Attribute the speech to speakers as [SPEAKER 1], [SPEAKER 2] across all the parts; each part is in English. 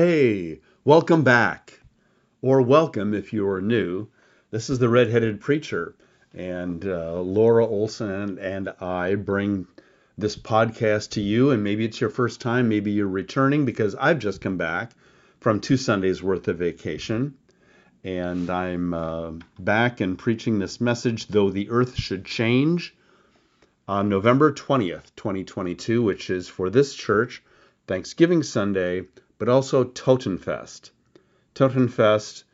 [SPEAKER 1] Hey, welcome back. Or welcome if you are new. This is the Redheaded Preacher, and uh, Laura Olson and I bring this podcast to you. And maybe it's your first time, maybe you're returning because I've just come back from two Sundays worth of vacation. And I'm uh, back and preaching this message, though the earth should change, on November 20th, 2022, which is for this church, Thanksgiving Sunday, but also Totenfest. Totenfest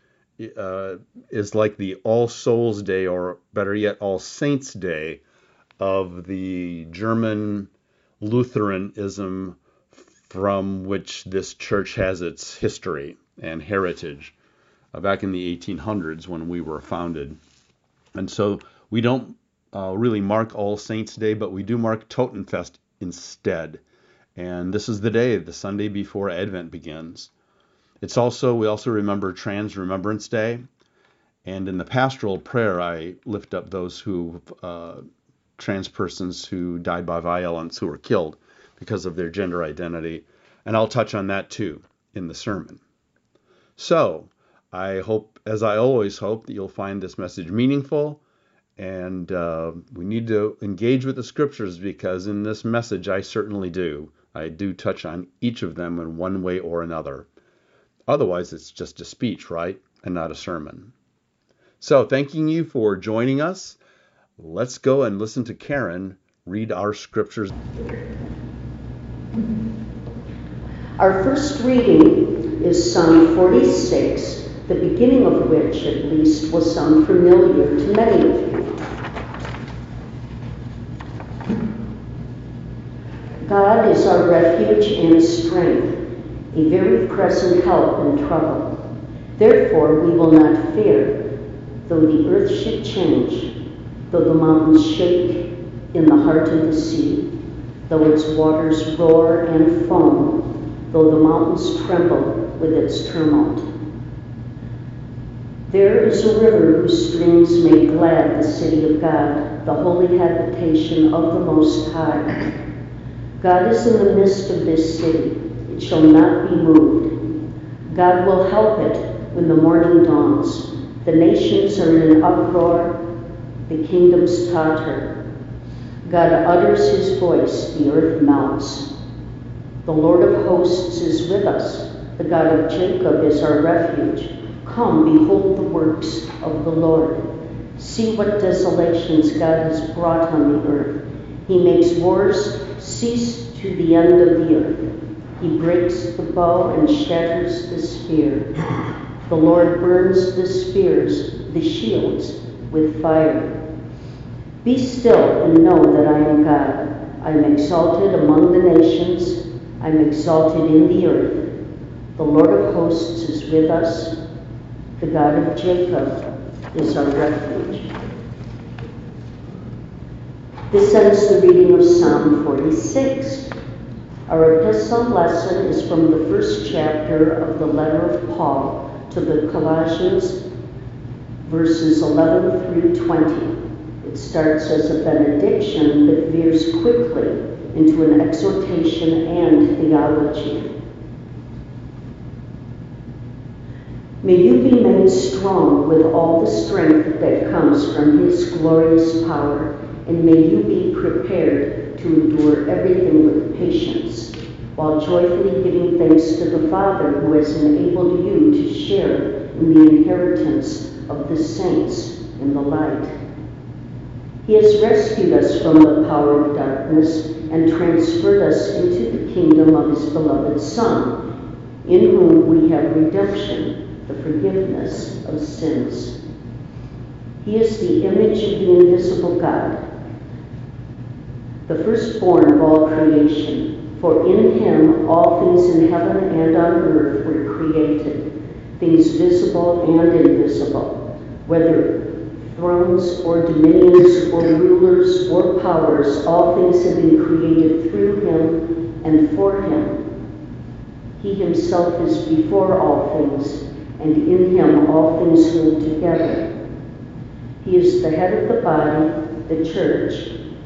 [SPEAKER 1] uh, is like the All Souls Day, or better yet, All Saints Day of the German Lutheranism from which this church has its history and heritage uh, back in the 1800s when we were founded. And so we don't uh, really mark All Saints Day, but we do mark Totenfest instead. And this is the day, the Sunday before Advent begins. It's also, we also remember Trans Remembrance Day. And in the pastoral prayer, I lift up those who, uh, trans persons who died by violence, who were killed because of their gender identity. And I'll touch on that too in the sermon. So, I hope, as I always hope, that you'll find this message meaningful. And uh, we need to engage with the scriptures because in this message, I certainly do. I do touch on each of them in one way or another. Otherwise, it's just a speech, right? And not a sermon. So, thanking you for joining us. Let's go and listen to Karen read our scriptures.
[SPEAKER 2] Our first reading is Psalm 46, the beginning of which, at least, will sound familiar to many of you. God is our refuge and strength, a very present help in trouble. Therefore, we will not fear, though the earth should change, though the mountains shake in the heart of the sea, though its waters roar and foam, though the mountains tremble with its tumult. There is a river whose streams make glad the city of God, the holy habitation of the Most High. God is in the midst of this city. It shall not be moved. God will help it when the morning dawns. The nations are in an uproar. The kingdoms totter. God utters his voice. The earth melts. The Lord of hosts is with us. The God of Jacob is our refuge. Come, behold the works of the Lord. See what desolations God has brought on the earth. He makes wars cease to the end of the earth. He breaks the bow and shatters the spear. The Lord burns the spears, the shields, with fire. Be still and know that I am God. I am exalted among the nations. I am exalted in the earth. The Lord of hosts is with us. The God of Jacob is our refuge. This ends the reading of Psalm 46. Our epistle lesson is from the first chapter of the letter of Paul to the Colossians, verses 11 through 20. It starts as a benediction but veers quickly into an exhortation and theology. May you be made strong with all the strength that comes from his glorious power and may you be prepared to endure everything with patience, while joyfully giving thanks to the Father who has enabled you to share in the inheritance of the saints in the light. He has rescued us from the power of darkness and transferred us into the kingdom of his beloved Son, in whom we have redemption, the forgiveness of sins. He is the image of the invisible God the firstborn of all creation. For in him all things in heaven and on earth were created, things visible and invisible, whether thrones or dominions or rulers or powers, all things have been created through him and for him. He himself is before all things, and in him all things hold together. He is the head of the body, the church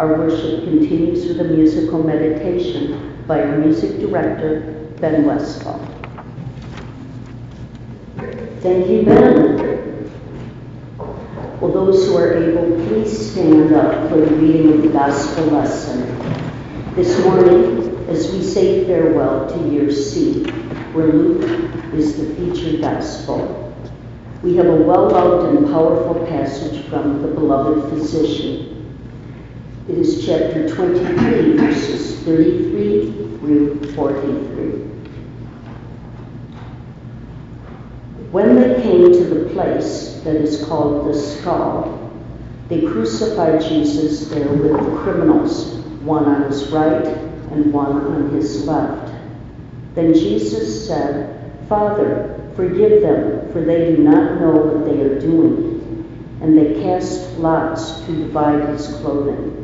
[SPEAKER 2] Our worship continues with a musical meditation by our music director, Ben Westphal. Thank you, Ben. Will those who are able please stand up for the reading of the gospel lesson? This morning, as we say farewell to year C, where Luke is the featured gospel, we have a well loved and powerful passage from the beloved physician. It is chapter 23, verses 33 through 43. When they came to the place that is called the skull, they crucified Jesus there with the criminals, one on his right and one on his left. Then Jesus said, Father, forgive them, for they do not know what they are doing. And they cast lots to divide his clothing.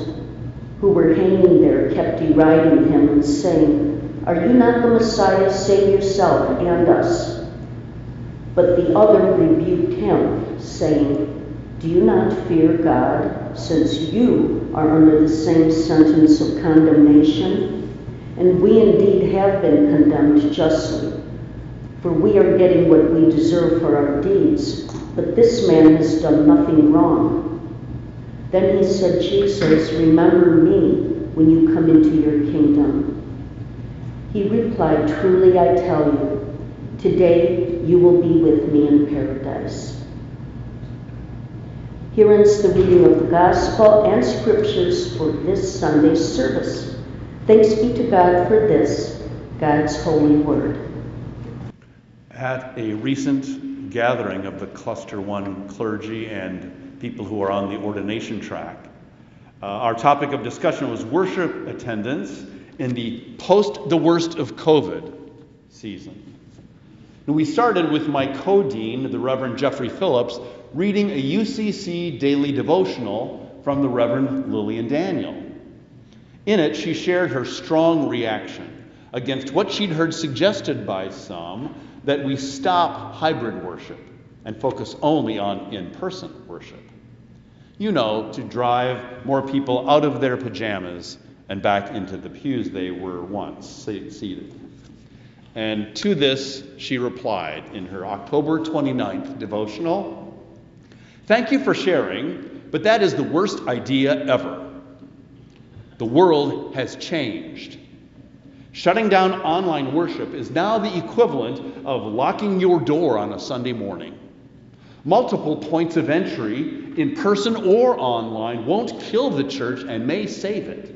[SPEAKER 2] who were hanging there kept deriding him and saying, Are you not the Messiah? Save yourself and us. But the other rebuked him, saying, Do you not fear God, since you are under the same sentence of condemnation? And we indeed have been condemned justly, for we are getting what we deserve for our deeds. But this man has done nothing wrong. Then he said, Jesus, remember me when you come into your kingdom. He replied, Truly I tell you, today you will be with me in paradise. Here ends the reading of the Gospel and Scriptures for this Sunday's service. Thanks be to God for this, God's holy word.
[SPEAKER 1] At a recent gathering of the Cluster 1 clergy and people who are on the ordination track, uh, our topic of discussion was worship attendance in the post the worst of COVID season. And we started with my co dean, the Reverend Jeffrey Phillips, reading a UCC daily devotional from the Reverend Lillian Daniel. In it, she shared her strong reaction against what she'd heard suggested by some that we stop hybrid worship and focus only on in person worship. You know, to drive more people out of their pajamas and back into the pews they were once seated. And to this, she replied in her October 29th devotional Thank you for sharing, but that is the worst idea ever. The world has changed. Shutting down online worship is now the equivalent of locking your door on a Sunday morning. Multiple points of entry, in person or online, won't kill the church and may save it.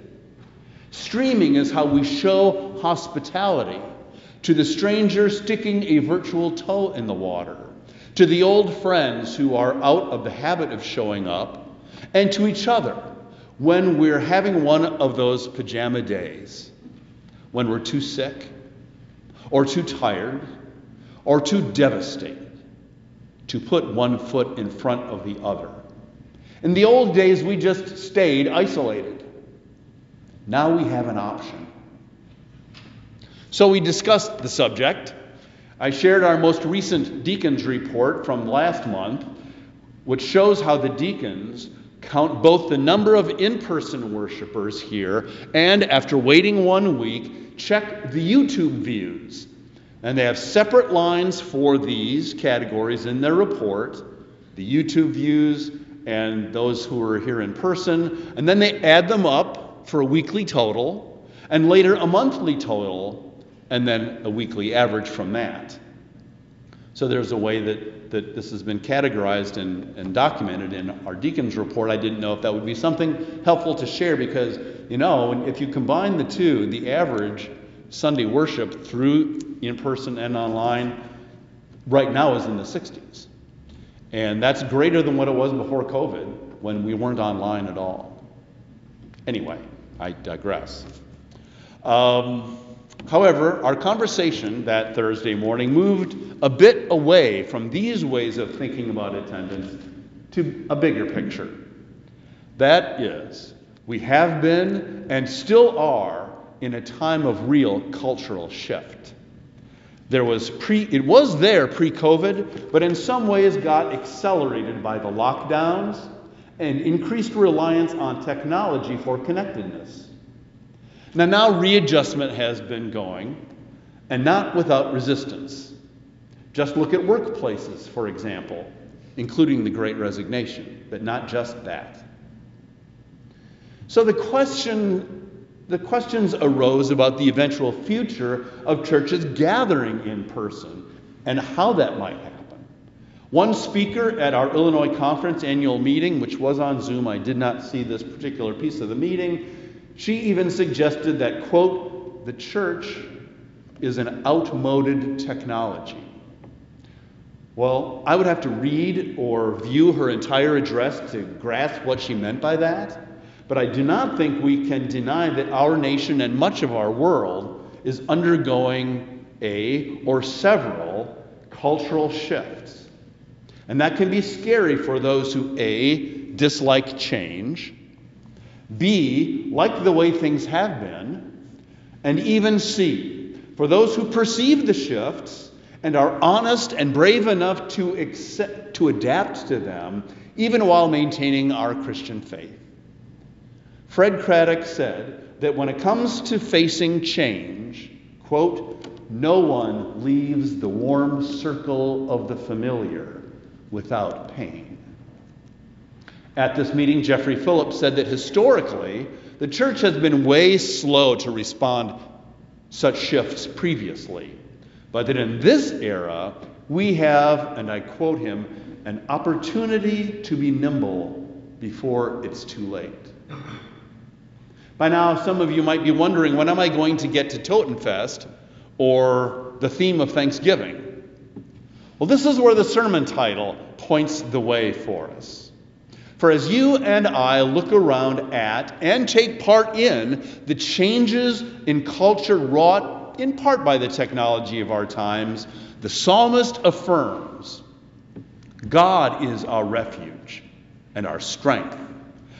[SPEAKER 1] Streaming is how we show hospitality. To the stranger sticking a virtual toe in the water, to the old friends who are out of the habit of showing up, and to each other when we're having one of those pajama days, when we're too sick, or too tired, or too devastated to put one foot in front of the other. In the old days, we just stayed isolated. Now we have an option. So we discussed the subject. I shared our most recent deacons report from last month, which shows how the deacons count both the number of in person worshipers here and, after waiting one week, check the YouTube views. And they have separate lines for these categories in their report the YouTube views and those who are here in person. And then they add them up for a weekly total. and later a monthly total, and then a weekly average from that. So there's a way that, that this has been categorized and, and documented in our deacon's report. I didn't know if that would be something helpful to share because, you know, if you combine the two, the average Sunday worship through in person and online right now is in the 60s. And that's greater than what it was before COVID when we weren't online at all. Anyway, I digress. Um, however, our conversation that Thursday morning moved a bit away from these ways of thinking about attendance to a bigger picture. That is, we have been and still are in a time of real cultural shift. There was pre, it was there pre COVID, but in some ways got accelerated by the lockdowns and increased reliance on technology for connectedness. Now, now readjustment has been going, and not without resistance. Just look at workplaces, for example, including the great resignation, but not just that. So the question the questions arose about the eventual future of churches gathering in person and how that might happen. One speaker at our Illinois conference annual meeting, which was on Zoom, I did not see this particular piece of the meeting, she even suggested that, quote, the church is an outmoded technology. Well, I would have to read or view her entire address to grasp what she meant by that. But I do not think we can deny that our nation and much of our world is undergoing a or several cultural shifts. And that can be scary for those who A, dislike change, B, like the way things have been, and even C, for those who perceive the shifts and are honest and brave enough to, accept, to adapt to them, even while maintaining our Christian faith. Fred Craddock said that when it comes to facing change, quote, no one leaves the warm circle of the familiar without pain. At this meeting, Jeffrey Phillips said that historically, the church has been way slow to respond such shifts previously, but that in this era, we have, and I quote him, an opportunity to be nimble before it's too late. By now, some of you might be wondering when am I going to get to Totenfest or the theme of Thanksgiving? Well, this is where the sermon title points the way for us. For as you and I look around at and take part in the changes in culture wrought in part by the technology of our times, the psalmist affirms God is our refuge and our strength,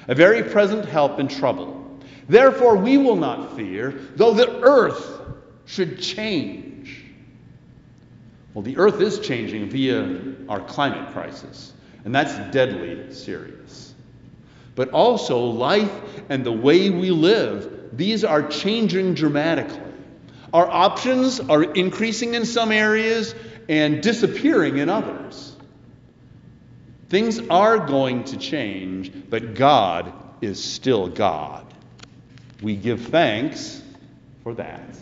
[SPEAKER 1] a very present help in trouble. Therefore, we will not fear, though the earth should change. Well, the earth is changing via our climate crisis, and that's deadly serious. But also, life and the way we live, these are changing dramatically. Our options are increasing in some areas and disappearing in others. Things are going to change, but God is still God. We give thanks for that.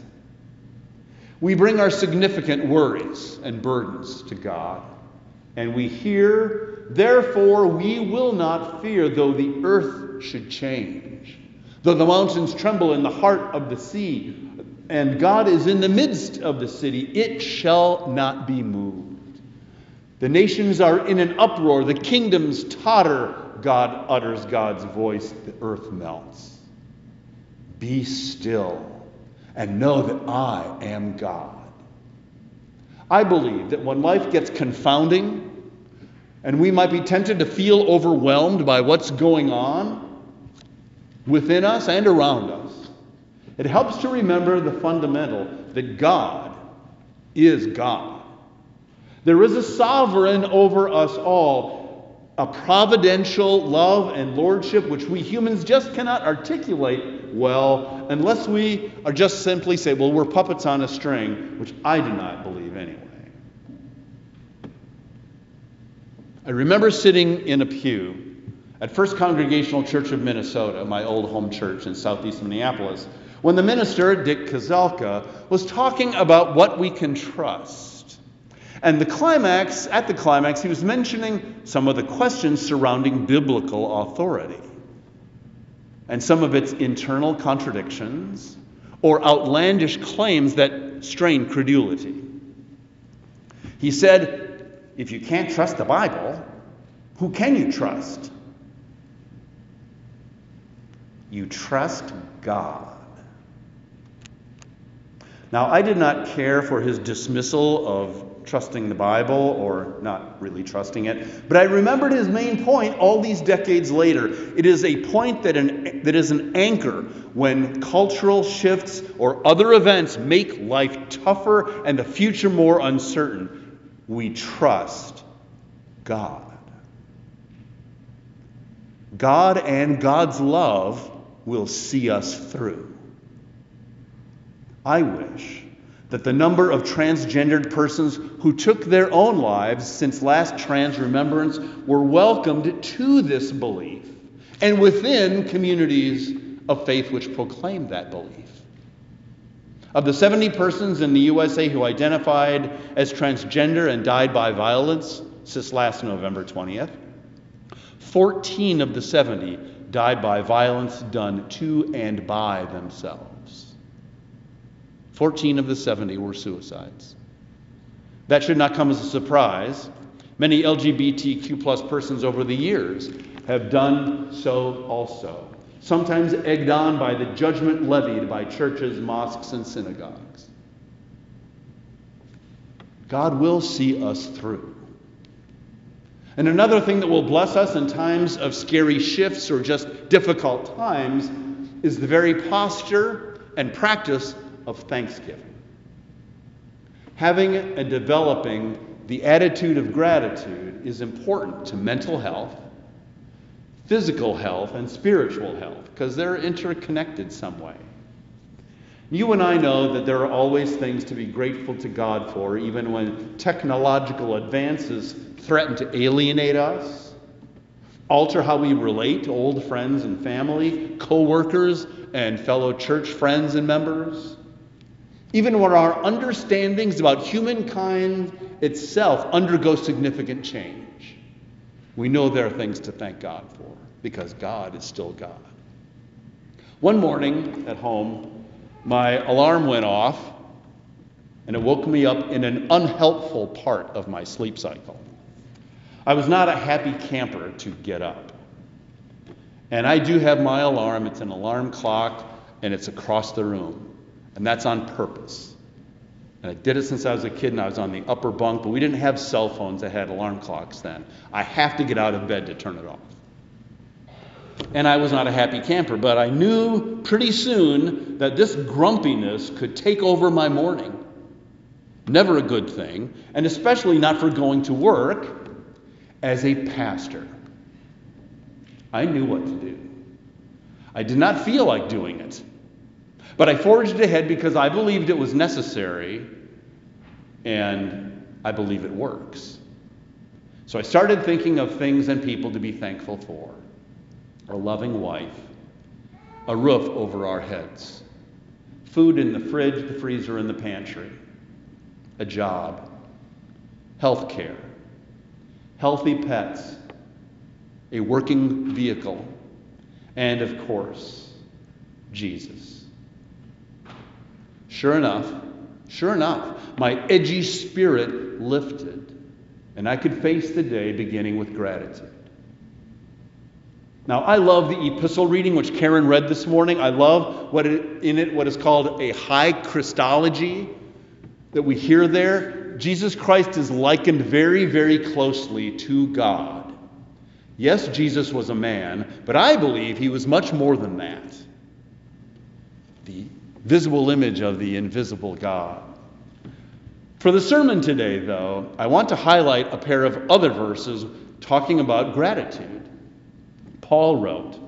[SPEAKER 1] We bring our significant worries and burdens to God, and we hear, therefore, we will not fear though the earth should change, though the mountains tremble in the heart of the sea, and God is in the midst of the city, it shall not be moved. The nations are in an uproar, the kingdoms totter. God utters God's voice, the earth melts. Be still and know that I am God. I believe that when life gets confounding and we might be tempted to feel overwhelmed by what's going on within us and around us, it helps to remember the fundamental that God is God. There is a sovereign over us all, a providential love and lordship which we humans just cannot articulate well unless we are just simply say, well, we're puppets on a string, which I do not believe anyway. I remember sitting in a pew at First Congregational Church of Minnesota, my old home church in southeast Minneapolis, when the minister, Dick Kozelka, was talking about what we can trust. And the climax, at the climax, he was mentioning some of the questions surrounding biblical authority and some of its internal contradictions or outlandish claims that strain credulity. He said, if you can't trust the Bible, who can you trust? You trust God. Now, I did not care for his dismissal of trusting the Bible or not really trusting it, but I remembered his main point all these decades later. It is a point that, an, that is an anchor when cultural shifts or other events make life tougher and the future more uncertain. We trust God. God and God's love will see us through. I wish that the number of transgendered persons who took their own lives since last trans remembrance were welcomed to this belief and within communities of faith which proclaim that belief. Of the 70 persons in the USA who identified as transgender and died by violence since last November 20th, 14 of the 70 died by violence done to and by themselves. 14 of the 70 were suicides. That should not come as a surprise. Many LGBTQ plus persons over the years have done so also, sometimes egged on by the judgment levied by churches, mosques, and synagogues. God will see us through. And another thing that will bless us in times of scary shifts or just difficult times is the very posture and practice of thanksgiving. Having and developing the attitude of gratitude is important to mental health, physical health, and spiritual health because they're interconnected some way. You and I know that there are always things to be grateful to God for, even when technological advances threaten to alienate us, alter how we relate to old friends and family, co workers, and fellow church friends and members. Even when our understandings about humankind itself undergo significant change, we know there are things to thank God for because God is still God. One morning at home, my alarm went off and it woke me up in an unhelpful part of my sleep cycle. I was not a happy camper to get up. And I do have my alarm. It's an alarm clock, and it's across the room. And that's on purpose. And I did it since I was a kid, and I was on the upper bunk, but we didn't have cell phones that had alarm clocks then. I have to get out of bed to turn it off. And I was not a happy camper, but I knew pretty soon that this grumpiness could take over my morning. Never a good thing, and especially not for going to work as a pastor. I knew what to do. I did not feel like doing it. But I forged ahead because I believed it was necessary and I believe it works. So I started thinking of things and people to be thankful for a loving wife, a roof over our heads, food in the fridge, the freezer, and the pantry, a job, health care, healthy pets, a working vehicle, and of course, Jesus. Sure enough, sure enough, my edgy spirit lifted, and I could face the day beginning with gratitude. Now, I love the epistle reading which Karen read this morning. I love what it, in it what is called a high Christology that we hear there. Jesus Christ is likened very, very closely to God. Yes, Jesus was a man, but I believe he was much more than that. The visible image of the invisible God. For the sermon today, though, I want to highlight a pair of other verses talking about gratitude. Paul wrote,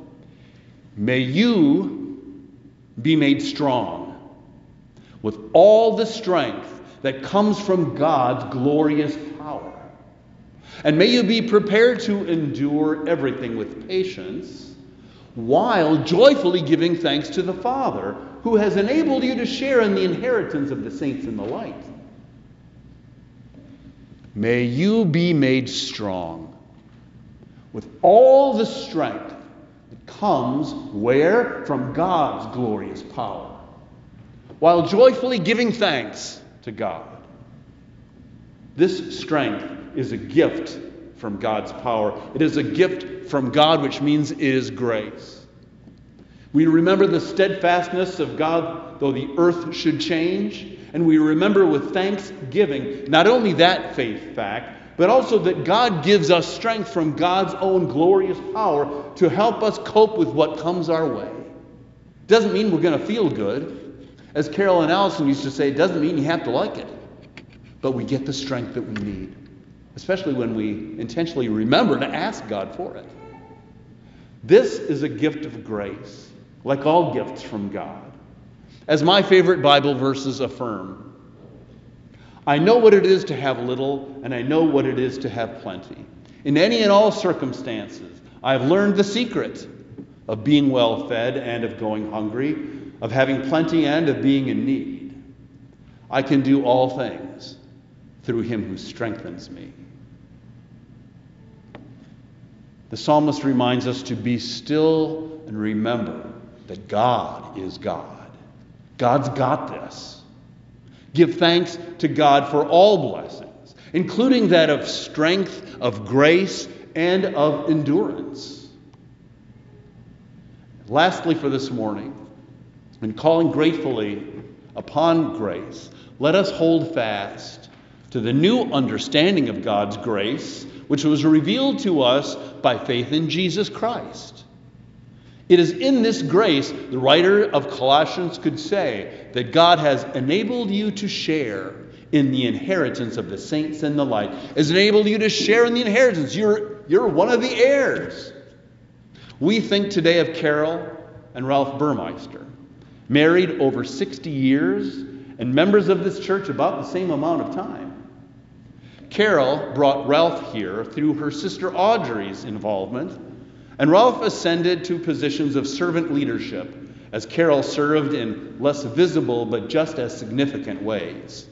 [SPEAKER 1] May you be made strong with all the strength that comes from God's glorious power. And may you be prepared to endure everything with patience while joyfully giving thanks to the Father who has enabled you to share in the inheritance of the saints in the light. May you be made strong with all the strength that comes where? From God's glorious power, while joyfully giving thanks to God. This strength is a gift from God's power. It is a gift from God, which means it is grace. We remember the steadfastness of God, though the earth should change. And we remember with thanksgiving not only that faith fact, but also that God gives us strength from God's own glorious power to help us cope with what comes our way. Doesn't mean we're going to feel good. As Carol and Allison used to say, it doesn't mean you have to like it. But we get the strength that we need, especially when we intentionally remember to ask God for it. This is a gift of grace, like all gifts from God. As my favorite Bible verses affirm, I know what it is to have little, and I know what it is to have plenty. In any and all circumstances, I have learned the secret of being well fed and of going hungry, of having plenty and of being in need. I can do all things through him who strengthens me. The psalmist reminds us to be still and remember that God is God. God's got this. Give thanks to God for all blessings, including that of strength, of grace, and of endurance. Lastly, for this morning, in calling gratefully upon grace, let us hold fast to the new understanding of God's grace, which was revealed to us by faith in Jesus Christ. It is in this grace, the writer of Colossians could say, that God has enabled you to share in the inheritance of the saints in the light, has enabled you to share in the inheritance. You're, you're one of the heirs. We think today of Carol and Ralph Burmeister, married over 60 years and members of this church about the same amount of time. Carol brought Ralph here through her sister Audrey's involvement and Ralph ascended to positions of servant leadership as Carol served in less visible but just as significant ways.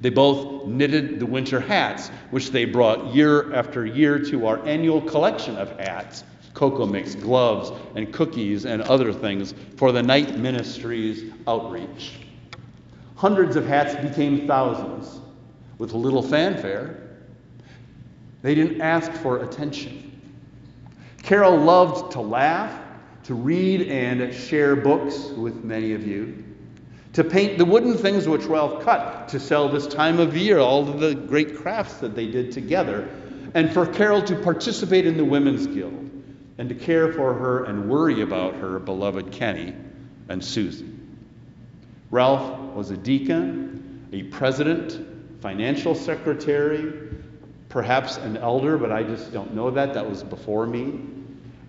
[SPEAKER 1] They both knitted the winter hats, which they brought year after year to our annual collection of hats, cocoa mix, gloves, and cookies and other things for the night ministry's outreach. Hundreds of hats became thousands with little fanfare. They didn't ask for attention. Carol loved to laugh, to read and share books with many of you, to paint the wooden things which Ralph cut to sell this time of year, all of the great crafts that they did together, and for Carol to participate in the Women's Guild and to care for her and worry about her beloved Kenny and Susie. Ralph was a deacon, a president, financial secretary, perhaps an elder, but I just don't know that. That was before me.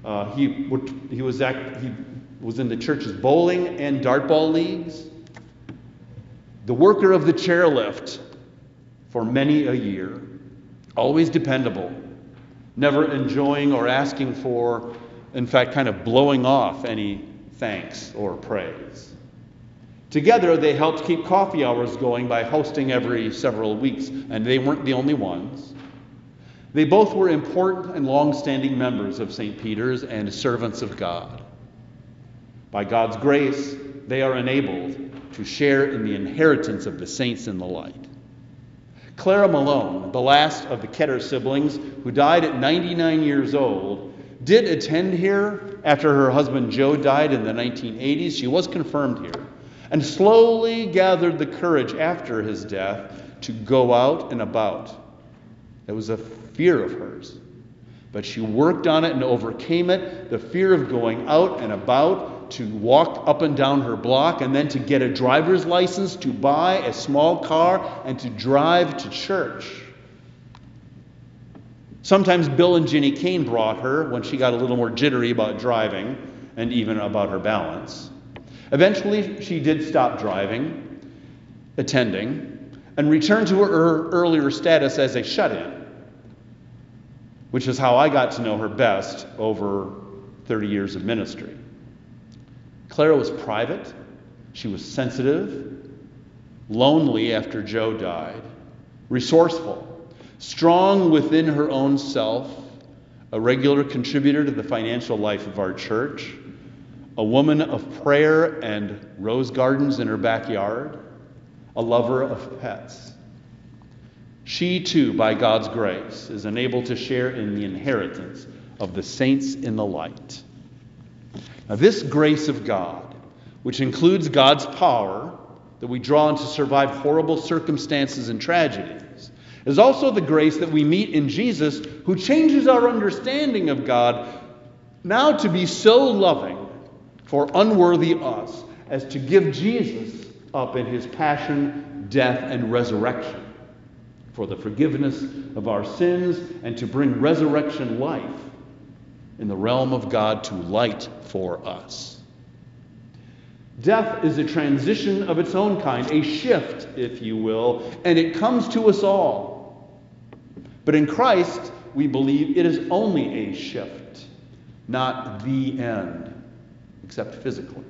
[SPEAKER 1] Uh, he, he, was act, he was in the church's bowling and dartball leagues. The worker of the chairlift for many a year. Always dependable. Never enjoying or asking for, in fact, kind of blowing off any thanks or praise. Together, they helped keep coffee hours going by hosting every several weeks, and they weren't the only ones. They both were important and long standing members of St. Peter's and servants of God. By God's grace, they are enabled to share in the inheritance of the saints in the light. Clara Malone, the last of the Ketter siblings, who died at 99 years old, did attend here after her husband Joe died in the 1980s. She was confirmed here and slowly gathered the courage after his death to go out and about. It was a fear of hers. But she worked on it and overcame it the fear of going out and about, to walk up and down her block, and then to get a driver's license, to buy a small car, and to drive to church. Sometimes Bill and Ginny Kane brought her when she got a little more jittery about driving and even about her balance. Eventually, she did stop driving, attending, and returned to her earlier status as a shut in which is how I got to know her best over 30 years of ministry. Clara was private She was sensitive, lonely after Joe died, resourceful, strong within her own self, a regular contributor to the financial life of our church, a woman of prayer and rose gardens in her backyard, a lover of pets. She too, by God's grace, is enabled to share in the inheritance of the saints in the light. Now, this grace of God, which includes God's power that we draw on to survive horrible circumstances and tragedies, is also the grace that we meet in Jesus, who changes our understanding of God now to be so loving for unworthy us as to give Jesus up in his passion, death, and resurrection for the forgiveness of our sins and to bring resurrection life in the realm of God to light for us. Death is a transition of its own kind, a shift, if you will, and it comes to us all. But in Christ, we believe it is only a shift, not the end, except physically.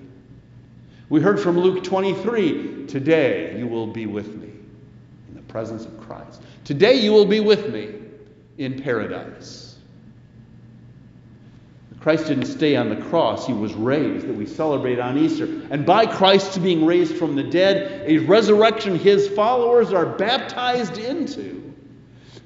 [SPEAKER 1] We heard from Luke 23 Today you will be with me presence of Christ. Today you will be with me in paradise. Christ didn't stay on the cross, he was raised, that we celebrate on Easter. And by Christ being raised from the dead, a resurrection his followers are baptized into,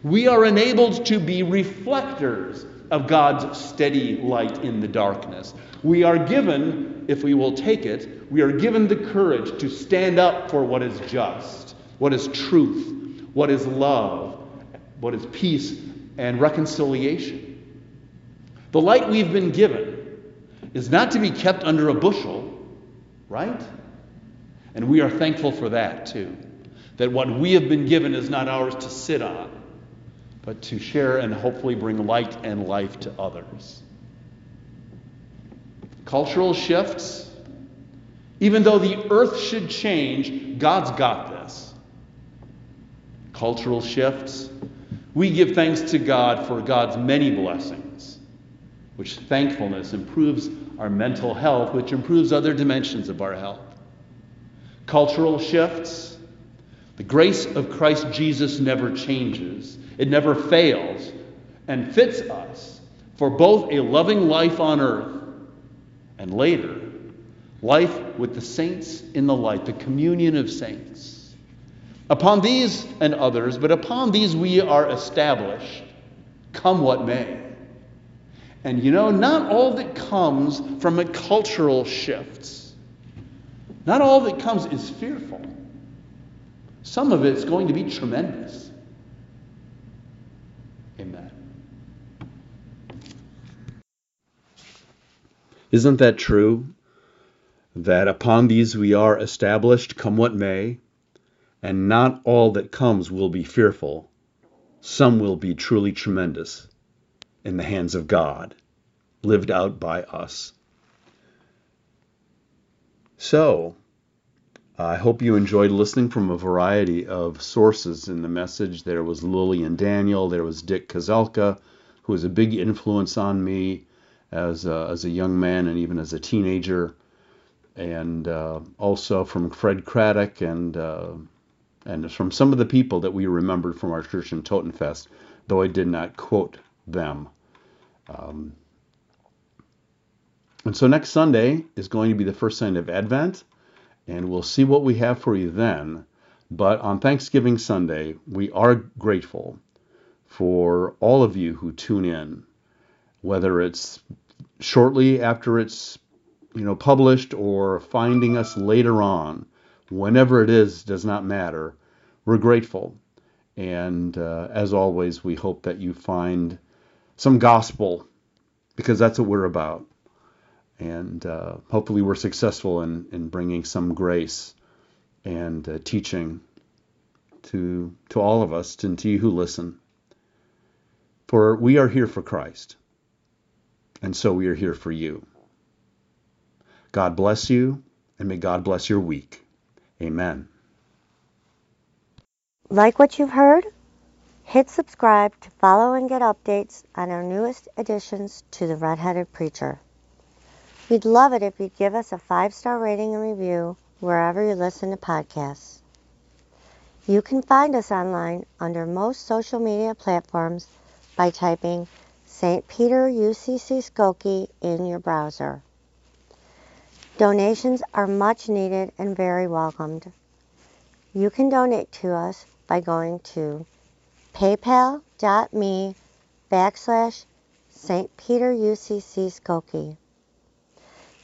[SPEAKER 1] we are enabled to be reflectors of God's steady light in the darkness. We are given, if we will take it, we are given the courage to stand up for what is just, what is truth, what is love, what is peace and reconciliation. The light we've been given is not to be kept under a bushel, right? And we are thankful for that too. That what we have been given is not ours to sit on, but to share and hopefully bring light and life to others. Cultural shifts, even though the earth should change, God's got this. Cultural shifts, we give thanks to God for God's many blessings which thankfulness improves our mental health, which improves other dimensions of our health. Cultural shifts. The grace of Christ Jesus never changes, it never fails, and fits us for both a loving life on earth and later, life with the saints in the light, the communion of saints. Upon these and others, but upon these we are established, come what may. And you know, not all that comes from a cultural shifts. Not all that comes is fearful. Some of it's going to be tremendous. Amen. Isn't that true? That upon these we are established, come what may, and not all that comes will be fearful. Some will be truly tremendous in the hands of God, lived out by us. So, I hope you enjoyed listening from a variety of sources in the message. There was Lillian Daniel, there was Dick Kozelka, who was a big influence on me as a, as a young man and even as a teenager, and uh, also from Fred Craddock and uh, and it's from some of the people that we remembered from our church in Totenfest, though I did not quote them. Um, and so next Sunday is going to be the first Sunday of Advent, and we'll see what we have for you then. But on Thanksgiving Sunday, we are grateful for all of you who tune in, whether it's shortly after it's you know published or finding us later on. Whenever it is, does not matter. We're grateful. And uh, as always, we hope that you find some gospel because that's what we're about. And uh, hopefully, we're successful in, in bringing some grace and uh, teaching to, to all of us and to you who listen. For we are here for Christ, and so we are here for you. God bless you, and may God bless your week. Amen.
[SPEAKER 3] Like what you've heard? Hit subscribe to follow and get updates on our newest additions to the Redheaded Preacher. We'd love it if you'd give us a five star rating and review wherever you listen to podcasts. You can find us online under most social media platforms by typing St. Peter UCC Skokie in your browser. Donations are much needed and very welcomed. You can donate to us by going to paypal.me backslash St. Peter UCC Skokie.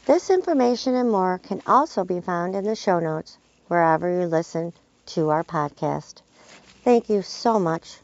[SPEAKER 3] This information and more can also be found in the show notes wherever you listen to our podcast. Thank you so much